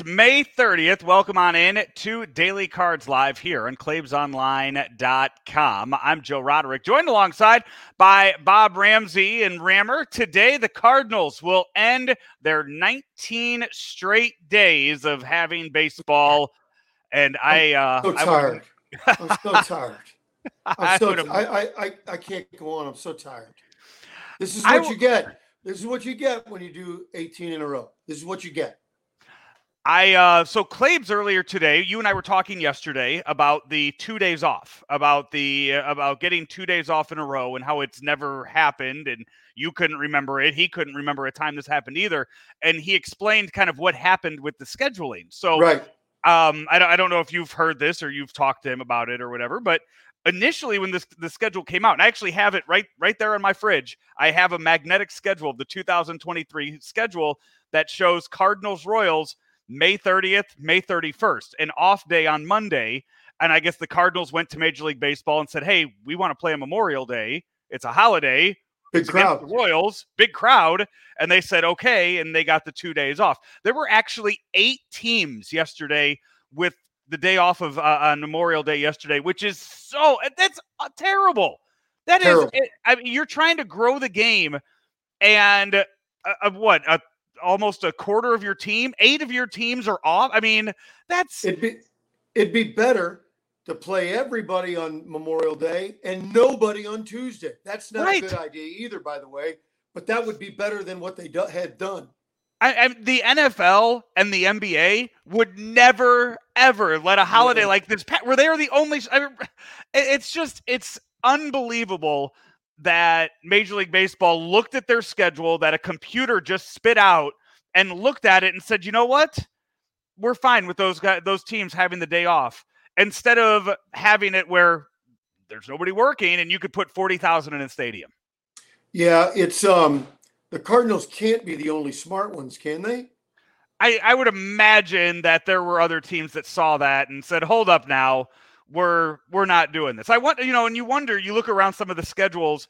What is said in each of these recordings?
Is May 30th. Welcome on in to Daily Cards Live here on ClaibsOnline.com. I'm Joe Roderick, joined alongside by Bob Ramsey and Rammer. Today, the Cardinals will end their 19 straight days of having baseball. And I, uh, so tired. I am so tired. I'm so I, I, I, I can't go on. I'm so tired. This is what you get. This is what you get when you do 18 in a row. This is what you get. I uh so Claibs earlier today, you and I were talking yesterday about the two days off, about the uh, about getting two days off in a row and how it's never happened and you couldn't remember it. He couldn't remember a time this happened either. And he explained kind of what happened with the scheduling. So right. um I don't I don't know if you've heard this or you've talked to him about it or whatever, but initially when this the schedule came out, and I actually have it right right there in my fridge. I have a magnetic schedule of the 2023 schedule that shows Cardinals Royals May 30th, May 31st, an off day on Monday. And I guess the Cardinals went to Major League Baseball and said, hey, we want to play a Memorial Day. It's a holiday. Big crowd. Royals, big crowd. And they said, okay. And they got the two days off. There were actually eight teams yesterday with the day off of uh, on Memorial Day yesterday, which is so that's uh, terrible. That terrible. is, it, I mean, you're trying to grow the game, and uh, uh, what a almost a quarter of your team, eight of your teams are off. I mean, that's it'd be it'd be better to play everybody on Memorial Day and nobody on Tuesday. That's not right. a good idea either, by the way. But that would be better than what they do- had done. I, I, the NFL and the NBA would never ever let a holiday like this where they are the only. I mean, it's just it's unbelievable that Major League Baseball looked at their schedule that a computer just spit out and looked at it and said, "You know what? We're fine with those guys, those teams having the day off instead of having it where there's nobody working and you could put 40,000 in a stadium." Yeah, it's um the Cardinals can't be the only smart ones, can they? I, I would imagine that there were other teams that saw that and said, "Hold up now, we're we're not doing this. I want you know, and you wonder, you look around some of the schedules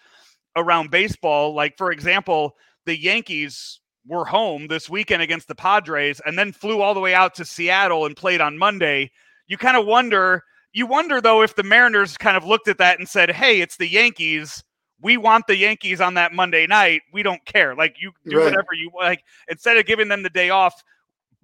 around baseball, like for example, the Yankees were home this weekend against the Padres and then flew all the way out to Seattle and played on Monday. You kind of wonder, you wonder though if the Mariners kind of looked at that and said, "Hey, it's the Yankees. We want the Yankees on that Monday night. We don't care. Like you do right. whatever you like instead of giving them the day off,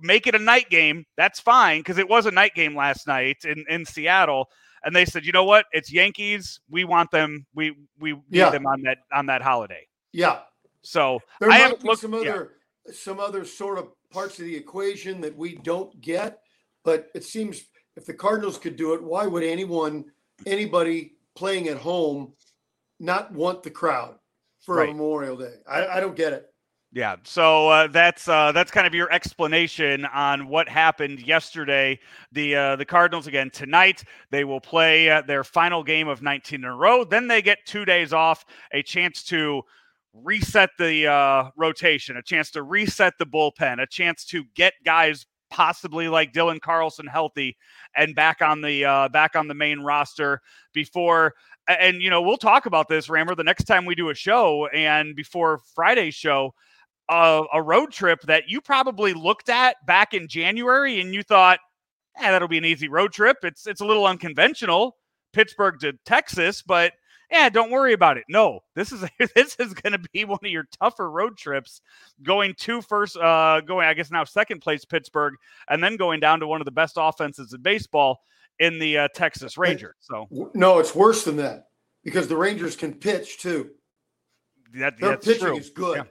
make it a night game. That's fine because it was a night game last night in, in Seattle. And they said, you know what? It's Yankees. We want them. We we need yeah. them on that on that holiday. Yeah. So there I might be looked, some other yeah. some other sort of parts of the equation that we don't get, but it seems if the Cardinals could do it, why would anyone anybody playing at home not want the crowd for right. a Memorial Day? I, I don't get it. Yeah, so uh, that's uh, that's kind of your explanation on what happened yesterday. The uh, the Cardinals again tonight they will play uh, their final game of 19 in a row. Then they get two days off, a chance to reset the uh, rotation, a chance to reset the bullpen, a chance to get guys possibly like Dylan Carlson healthy and back on the uh, back on the main roster before and you know we'll talk about this Rammer the next time we do a show and before Friday's show a, a road trip that you probably looked at back in January and you thought, "Yeah, that'll be an easy road trip. It's it's a little unconventional, Pittsburgh to Texas, but yeah, don't worry about it. No, this is this is going to be one of your tougher road trips. Going to first, uh, going I guess now second place Pittsburgh, and then going down to one of the best offenses in baseball in the uh, Texas Rangers. So no, it's worse than that because the Rangers can pitch too. That, Their pitching true. is good. Yeah.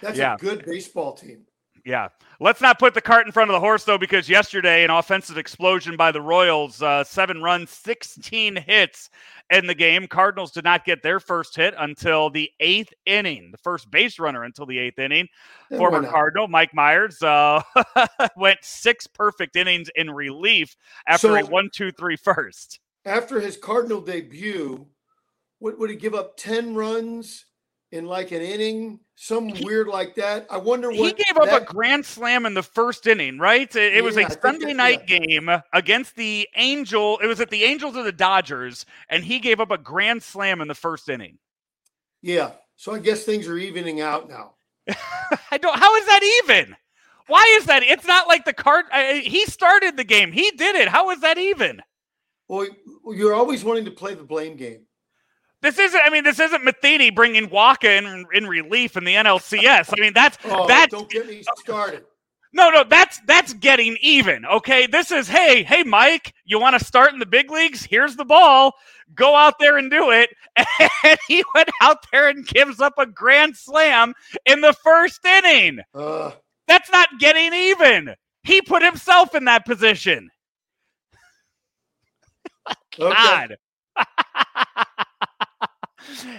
That's yeah. a good baseball team. Yeah. Let's not put the cart in front of the horse, though, because yesterday, an offensive explosion by the Royals, uh, seven runs, 16 hits in the game. Cardinals did not get their first hit until the eighth inning, the first base runner until the eighth inning. Former Cardinal Mike Mayers uh, went six perfect innings in relief after so, a one, two, three first. After his Cardinal debut, what would he give up 10 runs? In like an inning, some weird like that. I wonder what he gave up that, a grand slam in the first inning, right? It, it yeah, was a Sunday night yeah. game against the Angel. It was at the Angels or the Dodgers, and he gave up a grand slam in the first inning. Yeah, so I guess things are evening out now. I don't. How is that even? Why is that? It's not like the card. Uh, he started the game. He did it. How is that even? Well, you're always wanting to play the blame game. This isn't. I mean, this isn't Matheny bringing Wacha in in relief in the NLCS. I mean, that's oh, that. Don't get me started. No, no, that's that's getting even. Okay, this is hey, hey, Mike, you want to start in the big leagues? Here's the ball. Go out there and do it. And he went out there and gives up a grand slam in the first inning. Uh, that's not getting even. He put himself in that position. God.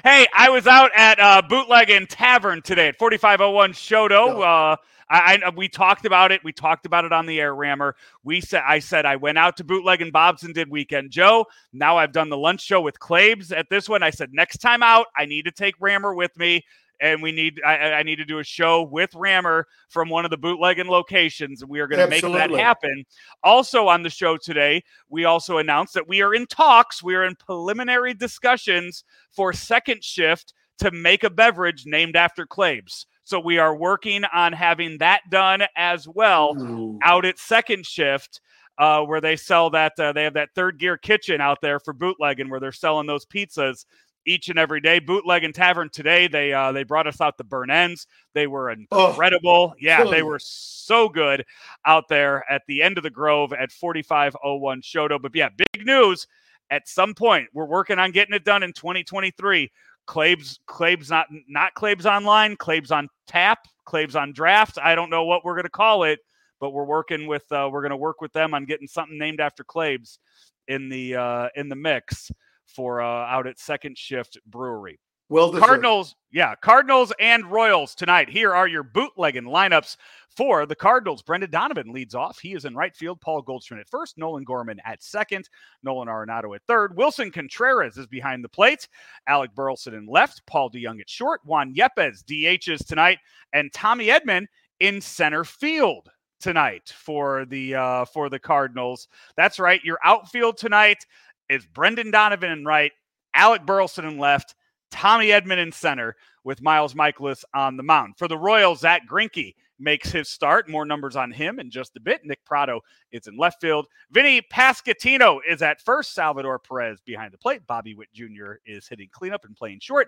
hey, I was out at uh, Bootleggin' Tavern today at 4501 Chouteau. Uh, I, I, we talked about it. We talked about it on the air rammer. We said I said I went out to bootleg and Bob's and did weekend Joe. Now I've done the lunch show with Claves at this one. I said next time out, I need to take Rammer with me. And we need I, I need to do a show with Rammer from one of the Bootleggin' locations, and we are going to make that happen. Also on the show today, we also announced that we are in talks, we are in preliminary discussions for second shift to make a beverage named after Claves. So we are working on having that done as well Ooh. out at second shift. Uh, where they sell that, uh, they have that third gear kitchen out there for Bootleggin', where they're selling those pizzas each and every day. Bootleggin' Tavern today, they uh, they brought us out the burn ends. They were incredible. Oh, yeah, they were so good out there at the end of the Grove at 4501 Chouteau. But yeah, big news. At some point, we're working on getting it done in 2023. Claves, Claves not not Claves online, Claves on tap, Claves on draft. I don't know what we're gonna call it, but we're working with uh, we're gonna work with them on getting something named after Claves in the uh, in the mix for uh, out at Second Shift Brewery. Well, deserved. Cardinals, yeah, Cardinals and Royals tonight. Here are your Bootleggin' lineups for the Cardinals. Brendan Donovan leads off. He is in right field. Paul Goldschmidt at first. Nolan Gorman at second. Nolan Arenado at third. Willson Contreras is behind the plate. Alec Burleson in left. Paul DeJong at short. Juan Yepez DHs tonight, and Tommy Edman in center field tonight for the uh, for the Cardinals. That's right. Your outfield tonight is Brendan Donovan in right. Alec Burleson in left. Tommy Edman in center with Miles Mikolas on the mound. For the Royals, Zack Greinke makes his start. More numbers on him in just a bit. Nick Pratto is in left field. Vinny Pasquantino is at first. Salvador Perez behind the plate. Bobby Witt Jr. is hitting cleanup and playing short.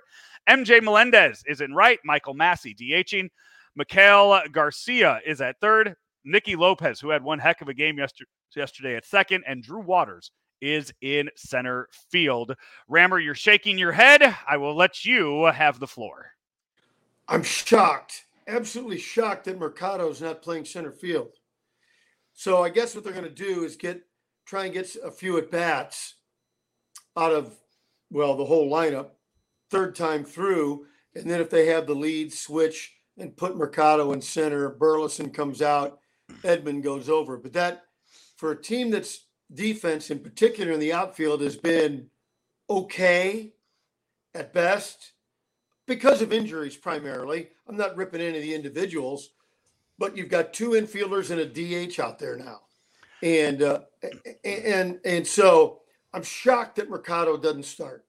MJ Melendez is in right. Michael Massey DHing. Maikel Garcia is at third. Nicky Lopez, who had one heck of a game yesterday at second, and Drew Waters is in center field. Rammer, you're shaking your head. I will let you have the floor. I'm shocked, absolutely shocked that Mercado is not playing center field. So I guess what they're going to do is get try and get a few at bats out of well the whole lineup third time through, and then if they have the lead, switch and put Mercado in center. Burleson comes out, Edman goes over. But that for a team that's defense, in particular in the outfield, has been okay at best because of injuries primarily. I'm not ripping any of the individuals, but you've got two infielders and a DH out there now, and uh, and and so I'm shocked that Mercado doesn't start.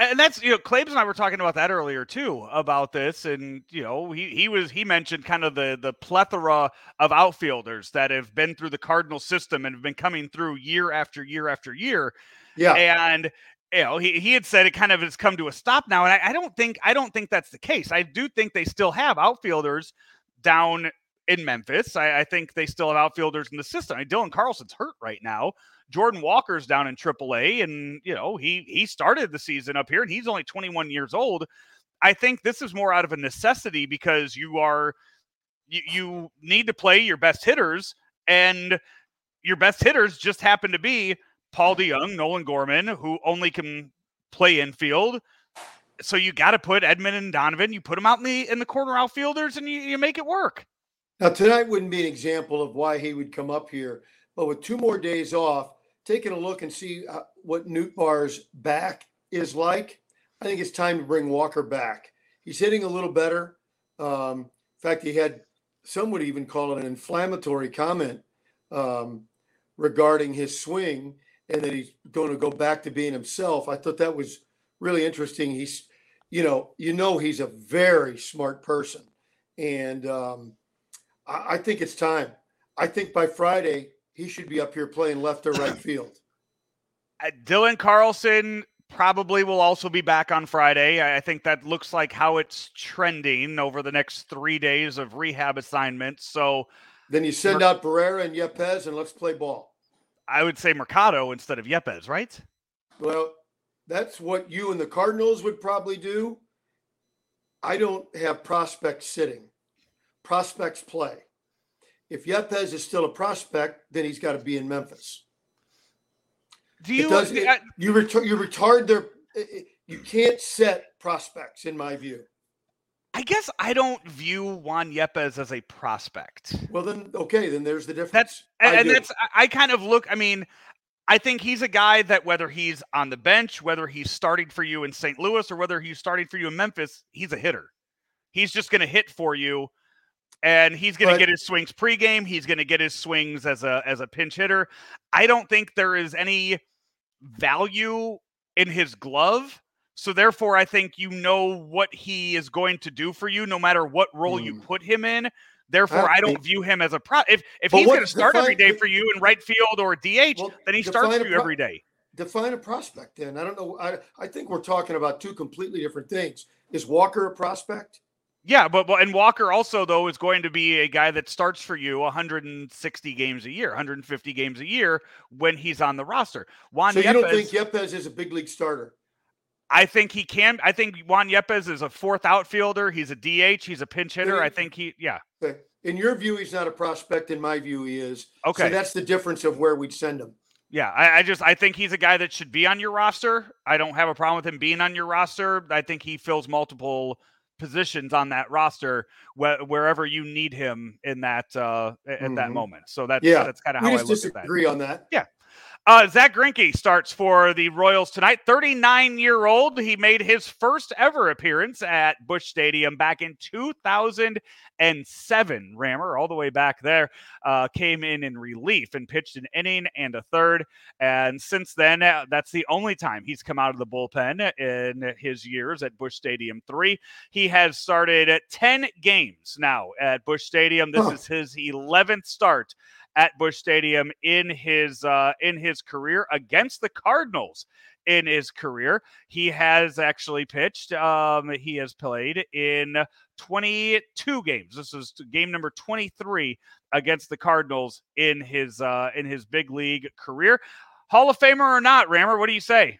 And that's you know, Claves and I were talking about that earlier too about this, and you know, he he was he mentioned kind of the the plethora of outfielders that have been through the Cardinal system and have been coming through year after year after year. Yeah, and you know, he, he had said it kind of has come to a stop now, and I, I don't think I don't think that's the case. I do think they still have outfielders down in Memphis. I, I, think they still have outfielders in the system. I mean, Dylan Carlson's hurt right now. Jordan Walker's down in AAA, and you know he he started the season up here, and he's only 21 years old. I think this is more out of a necessity because you are you, you need to play your best hitters, and your best hitters just happen to be Paul DeJong, Nolan Gorman, who only can play infield. So you got to put Edman and Donovan. You put them out in the in the corner outfielders, and you, you make it work. Now tonight wouldn't be an example of why he would come up here, but with two more days off, taking a look and see what Newt Nootbaar's back is like, I think it's time to bring Walker back. He's hitting a little better. Um, in fact, he had some would even call it an inflammatory comment um, regarding his swing and that he's going to go back to being himself. I thought that was really interesting. He's, you know, you know, he's a very smart person, and um, I, I think it's time. I think by Friday he should be up here playing left or right field. Uh, Dylan Carlson probably will also be back on Friday. I think that looks like how it's trending over the next three days of rehab assignments. So then you send out Barrera and Yepez and let's play ball. I would say Mercado instead of Yepez, right? Well, that's what you and the Cardinals would probably do. I don't have prospects sitting. Prospects play. If Yepez is still a prospect, then he's got to be in Memphis. Do you? Does, it, you, ret- you retard their. You can't set prospects, in my view. I guess I don't view Juan Yepez as a prospect. Well, then okay, then there's the difference. That's and, and that's I kind of look. I mean, I think he's a guy that whether he's on the bench, whether he's starting for you in St. Louis, or whether he's starting for you in Memphis, he's a hitter. He's just going to hit for you, and he's going to get his swings pregame. He's going to get his swings as a as a pinch hitter. I don't think there is any value in his glove. So therefore, I think you know what he is going to do for you, no matter what role mm. you put him in. Therefore, I, I don't think, view him as a pro. If if he's going to start define, every day for you in right field or DH, well, then he starts for you pro- every day. Define a prospect. Then I don't know. I I think we're talking about two completely different things. Is Walker a prospect? Yeah, but, but and Walker also though is going to be a guy that starts for you 160 games a year, 150 games a year when he's on the roster. Juan so Yepez, you don't think Yepez is a big league starter? I think he can. I think Juan Yepez is a fourth outfielder. He's a DH. He's a pinch hitter. I think he, yeah. In your view, he's not a prospect. In my view, he is. Okay. So that's the difference of where we'd send him. Yeah, I, I, just I think he's a guy that should be on your roster. I don't have a problem with him being on your roster. I think he fills multiple positions on that roster wh- wherever you need him in that uh, at mm-hmm. that moment. So that's yeah. that's kind of how I look at that. on that. Yeah. Uh, Zack Greinke starts for the Royals tonight. 39 year old. He made his first ever appearance at Busch Stadium back in 2007. Rammer, all the way back there, uh, came in in relief and pitched an inning and a third. And since then, uh, that's the only time he's come out of the bullpen in his years at Busch Stadium 3. He has started 10 games now at Busch Stadium. This is his 11th start at Busch Stadium in his uh, in his career against the Cardinals. In his career, he has actually pitched. Um, he has played in 22 games. This is game number 23 against the Cardinals in his uh, in his big league career. Hall of Famer or not, Rammer? What do you say?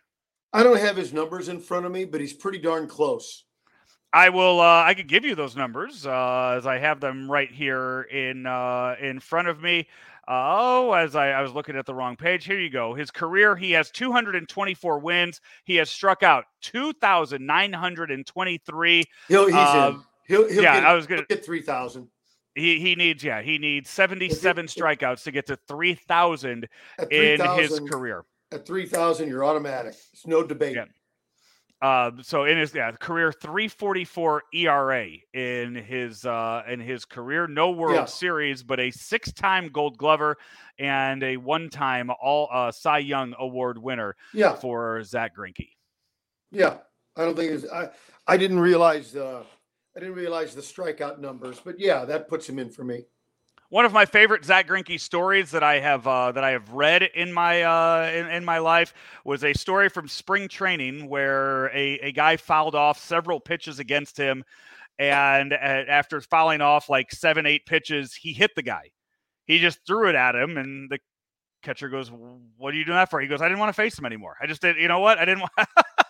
I don't have his numbers in front of me, but he's pretty darn close. I will. Uh, I could give you those numbers uh, as I have them right here in uh, in front of me. Oh, as I, I, was looking at the wrong page. Here you go. His career, he has 224 wins. He has struck out 2,923. He'll, he's uh, in. He'll, he'll yeah, get, I was to get 3,000. He, he needs, yeah, he needs 77 strikeouts to get to 3,000 in his career. At 3,000, you're automatic. It's no debate. Yeah. Uh, so in his yeah, career 344 ERA in his uh, in his career, no World yeah. Series, but a six-time Gold Glover and a one-time All uh, Cy Young Award winner. Yeah. for Zack Greinke. Yeah, I don't think it's, I I didn't realize uh, I didn't realize the strikeout numbers, but yeah, that puts him in for me. One of my favorite Zack Greinke stories that I have uh, that I have read in my uh, in, in, my life was a story from spring training where a, a guy fouled off several pitches against him, and uh, after fouling off like seven eight pitches, he hit the guy. He just threw it at him, and the catcher goes, "What are you doing that for?" He goes, "I didn't want to face him anymore. I just did. You know what? I didn't want."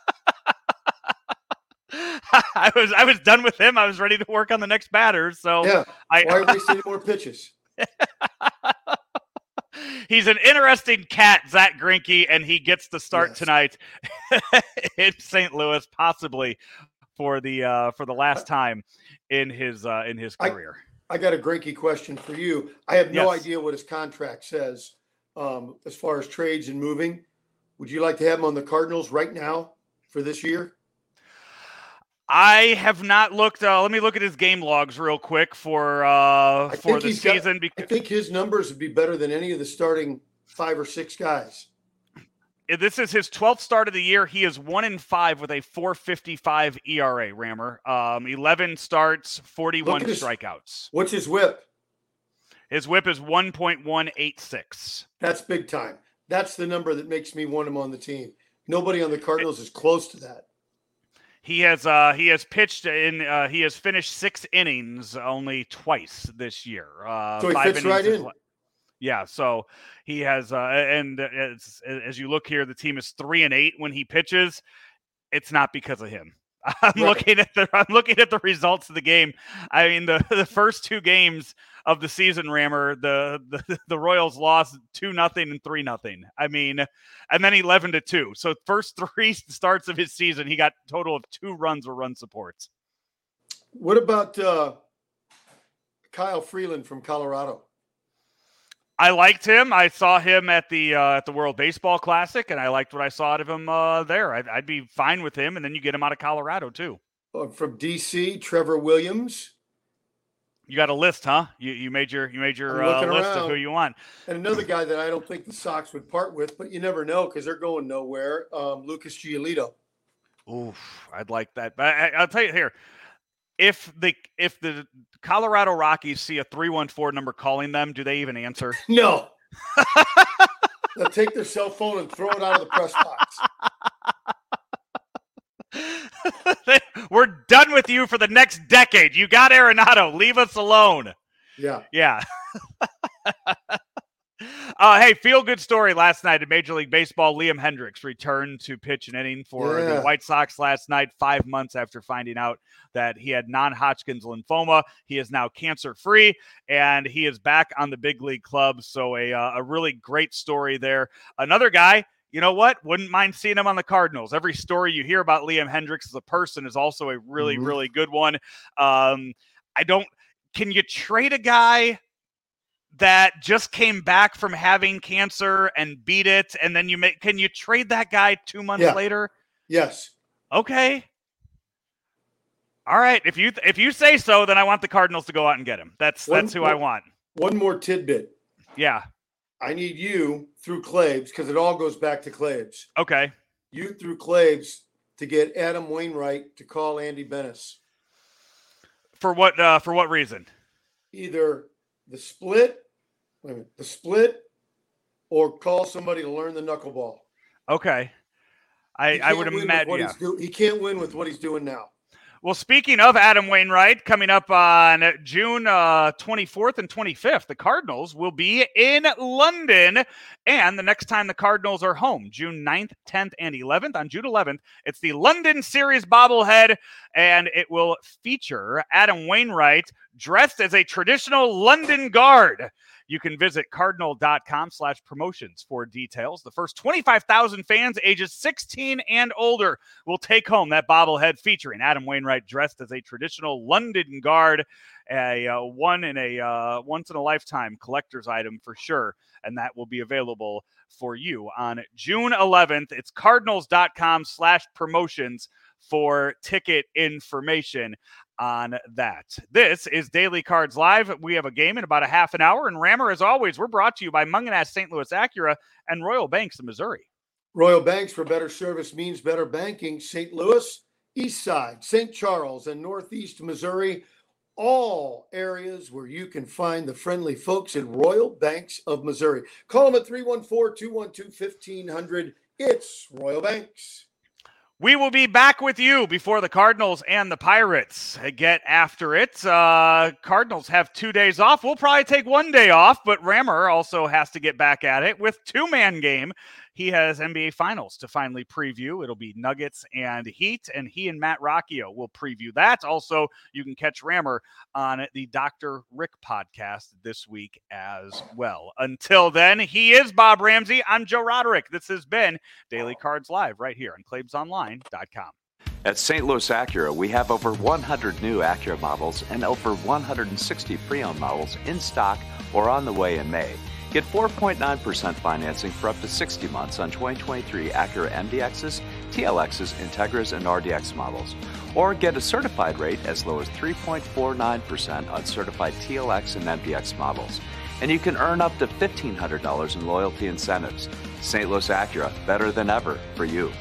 I was I was done with him. I was ready to work on the next batter. So yeah, I, why are we seeing more pitches? He's an interesting cat, Zack Greinke, and he gets to start yes. tonight in St. Louis, possibly for the uh, for the last time in his uh, in his career. I, I got a Greinke question for you. I have no yes. idea what his contract says um, as far as trades and moving. Would you like to have him on the Cardinals right now for this year? I have not looked. Uh, let me look at his game logs real quick for uh, for the season. Got, because I think his numbers would be better than any of the starting five or six guys. This is his 12th start of the year. He is one in five with a 4.55 ERA. Rammer, um, 11 starts, 41 his, strikeouts. What's his WHIP? His whip is 1.186. That's big time. That's the number that makes me want him on the team. Nobody on the Cardinals is close to that. He has uh, he has pitched in uh, he has finished six innings only twice this year. Uh, so he fits right in. Yeah, so he has, uh, and as, as you look here, the team is three and eight when he pitches. It's not because of him. I'm right. looking at the I'm looking at the results of the game. I mean the the first two games of the season, Rammer, the the, the Royals lost two nothing and three nothing. I mean, and then eleven to two. So first three starts of his season, he got total of two runs or run supports. What about uh, Kyle Freeland from Colorado? I liked him. I saw him at the uh, at the World Baseball Classic, and I liked what I saw out of him uh, there. I'd, I'd, be fine with him, and then you get him out of Colorado too. Uh, from DC, Trevor Williams. You got a list, huh? You you made your you made your uh, list around. of who you want. And another guy that I don't think the Sox would part with, but you never know because they're going nowhere. Um, Lucas Giolito. Oof, I'd like that. But I, I'll tell you here, if the if the Colorado Rockies see a three one four number calling them, do they even answer? No. They'll take their cell phone and throw it out of the press box. We're done with you for the next decade. You got Arenado. Leave us alone. Yeah. Yeah. Uh, hey, feel good story last night in Major League Baseball. Liam Hendriks returned to pitch an inning for yeah. the White Sox last night, five months after finding out that he had non Hodgkin's lymphoma. He is now cancer free and he is back on the big league club. So, a, uh, a really great story there. Another guy you know what? Wouldn't mind seeing him on the Cardinals. Every story you hear about Liam Hendriks as a person is also a really, mm-hmm. really good one. Um, I don't. Can you trade a guy that just came back from having cancer and beat it, and then you make can you trade that guy two months yeah. later? Yes. Okay. All right. If you if you say so, then I want the Cardinals to go out and get him. That's one, that's who one, I want. One more tidbit. Yeah. I need you through Claves because it all goes back to Claves. Okay. You through Claves to get Adam Wainwright to call Andy Benes. For what uh for what reason? Either the split, minute, the split, or call somebody to learn the knuckleball. Okay. I, I would imagine yeah. do, he can't win with what he's doing now. Well, speaking of Adam Wainwright, coming up on June uh, 24th and 25th, the Cardinals will be in London. And the next time the Cardinals are home, June 9th, 10th, and 11th. On June 11th, it's the London Series bobblehead, and it will feature Adam Wainwright dressed as a traditional London guard. You can visit cardinal.com slash promotions for details. The first 25,000 fans ages 16 and older will take home that bobblehead featuring Adam Wainwright dressed as a traditional London guard, a uh, one in a uh, once in a lifetime collector's item for sure. And that will be available for you on June 11th. It's cardinals.com slash promotions for ticket information on that. This is Daily Cards Live. We have a game in about a half an hour. And Rammer, as always, we're brought to you by Mungenast St. Louis Acura and Royal Banks of Missouri. Royal Banks for better service means better banking. St. Louis, East Side, St. Charles, and Northeast Missouri, all areas where you can find the friendly folks at Royal Banks of Missouri. Call them at 314 212 1500. It's Royal Banks. We will be back with you before the Cardinals and the Pirates get after it. Uh, Cardinals have two days off. We'll probably take one day off, but Rammer also has to get back at it with two man game he has NBA Finals to finally preview. It'll be Nuggets and Heat, and he and Matt Rocchio will preview that. Also, you can catch Rammer on the Dr. Rick podcast this week as well. Until then, he is Bob Ramsey. I'm Joe Roderick. This has been Daily Cards Live right here on ClaibsOnline.com. At St. Louis Acura, we have over 100 new Acura models and over 160 pre owned models in stock or on the way in May. Get 4.9% financing for up to 60 months on 2023 Acura MDXs, TLXs, Integras, and RDX models. Or get a certified rate as low as 3.49% on certified TLX and MDX models. And you can earn up to $1,500 in loyalty incentives. St. Louis Acura, better than ever for you.